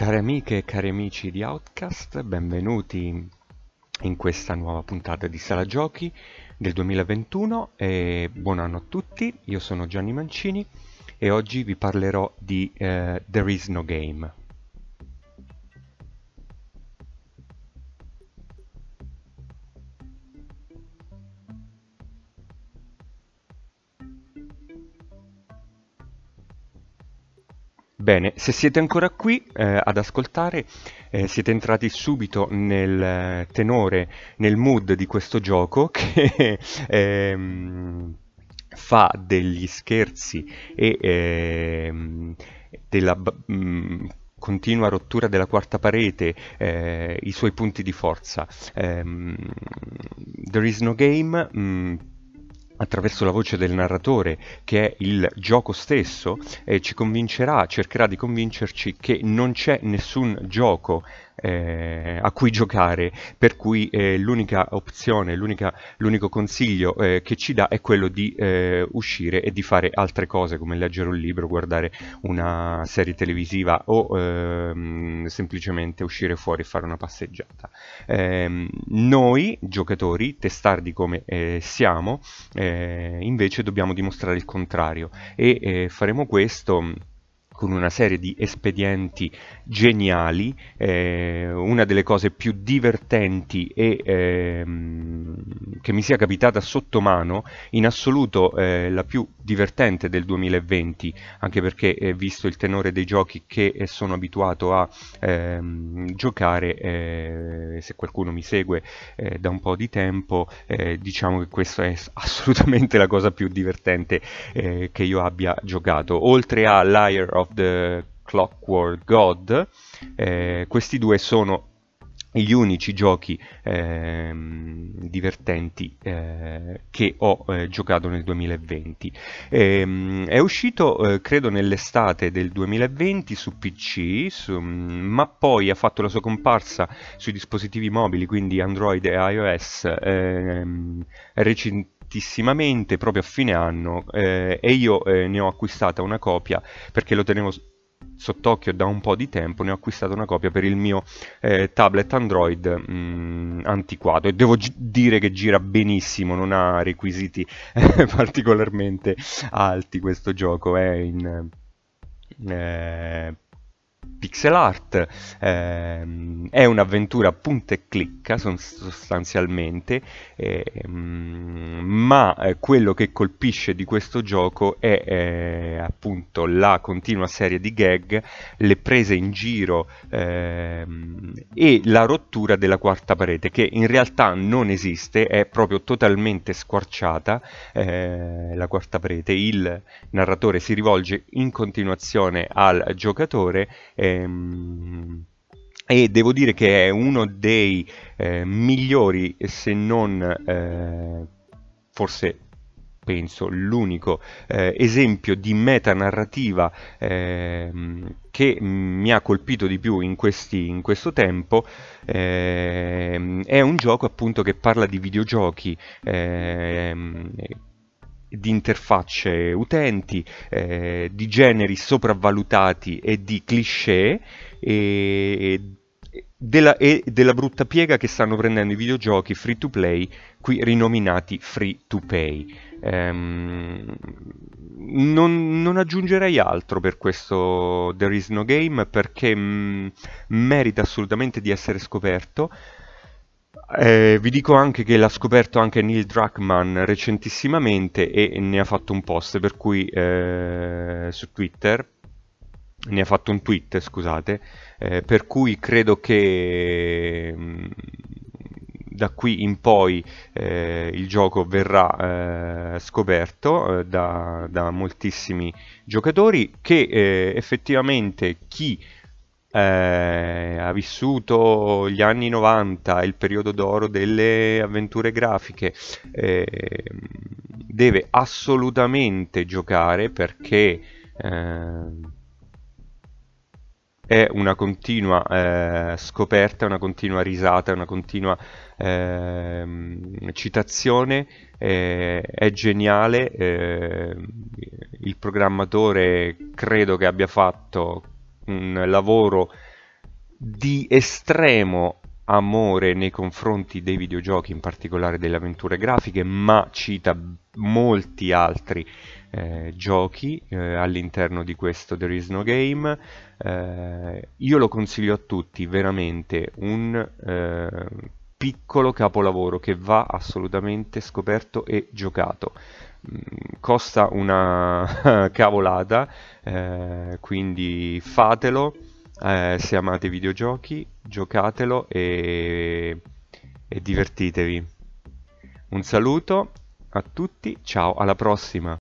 Care amiche e cari amici di Outcast, benvenuti in questa nuova puntata di Sala Giochi del 2021 e buon anno a tutti, io sono Gianni Mancini e oggi vi parlerò di uh, There Is No Game. Bene, se siete ancora qui eh, ad ascoltare, eh, siete entrati subito nel eh, tenore, nel mood di questo gioco che ehm, fa degli scherzi e ehm, della mh, mm, continua rottura della quarta parete, eh, i suoi punti di forza. Um, There is no game. Mh, mm, attraverso la voce del narratore, che è il gioco stesso, eh, ci convincerà, cercherà di convincerci che non c'è nessun gioco eh, a cui giocare, per cui eh, l'unica opzione, l'unica, l'unico consiglio eh, che ci dà è quello di eh, uscire e di fare altre cose come leggere un libro, guardare una serie televisiva o ehm, semplicemente uscire fuori e fare una passeggiata. Ehm, noi giocatori, testardi come eh, siamo, eh, invece dobbiamo dimostrare il contrario. E faremo questo con una serie di espedienti geniali, eh, una delle cose più divertenti e ehm, che mi sia capitata sotto mano, in assoluto eh, la più divertente del 2020, anche perché eh, visto il tenore dei giochi che eh, sono abituato a ehm, giocare, eh, se qualcuno mi segue eh, da un po' di tempo, diciamo che questa è assolutamente la cosa più divertente che io abbia giocato. Oltre a Liar of the Clockwork God. Eh, questi due sono gli unici giochi eh, divertenti eh, che ho eh, giocato nel 2020. Ehm, è uscito eh, credo nell'estate del 2020 su PC, su, ma poi ha fatto la sua comparsa sui dispositivi mobili, quindi Android e iOS, ehm, recentissimamente, proprio a fine anno, eh, e io eh, ne ho acquistata una copia perché lo tenevo sott'occhio da un po' di tempo, ne ho acquistato una copia per il mio eh, tablet Android mh, mm, antiquato e devo gi- dire che gira benissimo, non ha requisiti eh, particolarmente alti questo gioco, è in eh, pixel art, ehm, è un'avventura punta e clicca sostanzialmente, ehm, ma eh, quello che colpisce di questo gioco è eh, appunto la continua serie di gag, le prese in giro ehm, e la rottura della quarta parete che in realtà non esiste, è proprio totalmente squarciata eh, la quarta parete, il narratore si rivolge in continuazione al giocatore Ehm, e devo dire che è uno dei eh, migliori, se non eh, forse penso l'unico eh, esempio di metanarrativa eh, che mi ha colpito di più in, questi, in questo tempo eh, è un gioco appunto che parla di videogiochi ehm, di interfacce utenti, eh, di generi sopravvalutati e di cliché e della, e della brutta piega che stanno prendendo i videogiochi free to play, qui rinominati free to pay. Ehm, non, non, aggiungerei altro per questo There is no game perché mh, merita assolutamente di essere scoperto. Eh, vi dico anche che l'ha scoperto anche Neil Druckmann recentissimamente e ne ha fatto un post per cui eh, su Twitter ne ha fatto un tweet scusate eh, per cui credo che mm, da qui in poi eh, il gioco verrà eh, scoperto eh, da, da, moltissimi giocatori che effettivamente chi eh, ha vissuto gli anni 90, il periodo d'oro delle avventure grafiche, eh, deve assolutamente giocare perché eh, è una continua eh, scoperta, una continua risata, una continua ehm, citazione, eh, è geniale, eh, il programmatore credo che abbia fatto un lavoro di estremo amore nei confronti dei videogiochi, in particolare delle avventure grafiche, ma cita molti altri eh, giochi eh, all'interno di questo There is no game. Eh, io lo consiglio a tutti, veramente un eh, piccolo capolavoro che va assolutamente scoperto e giocato. Mm, costa una cavolata, eh, quindi fatelo eh, se amate i videogiochi, giocatelo e, e divertitevi. Un saluto a tutti, ciao, alla prossima!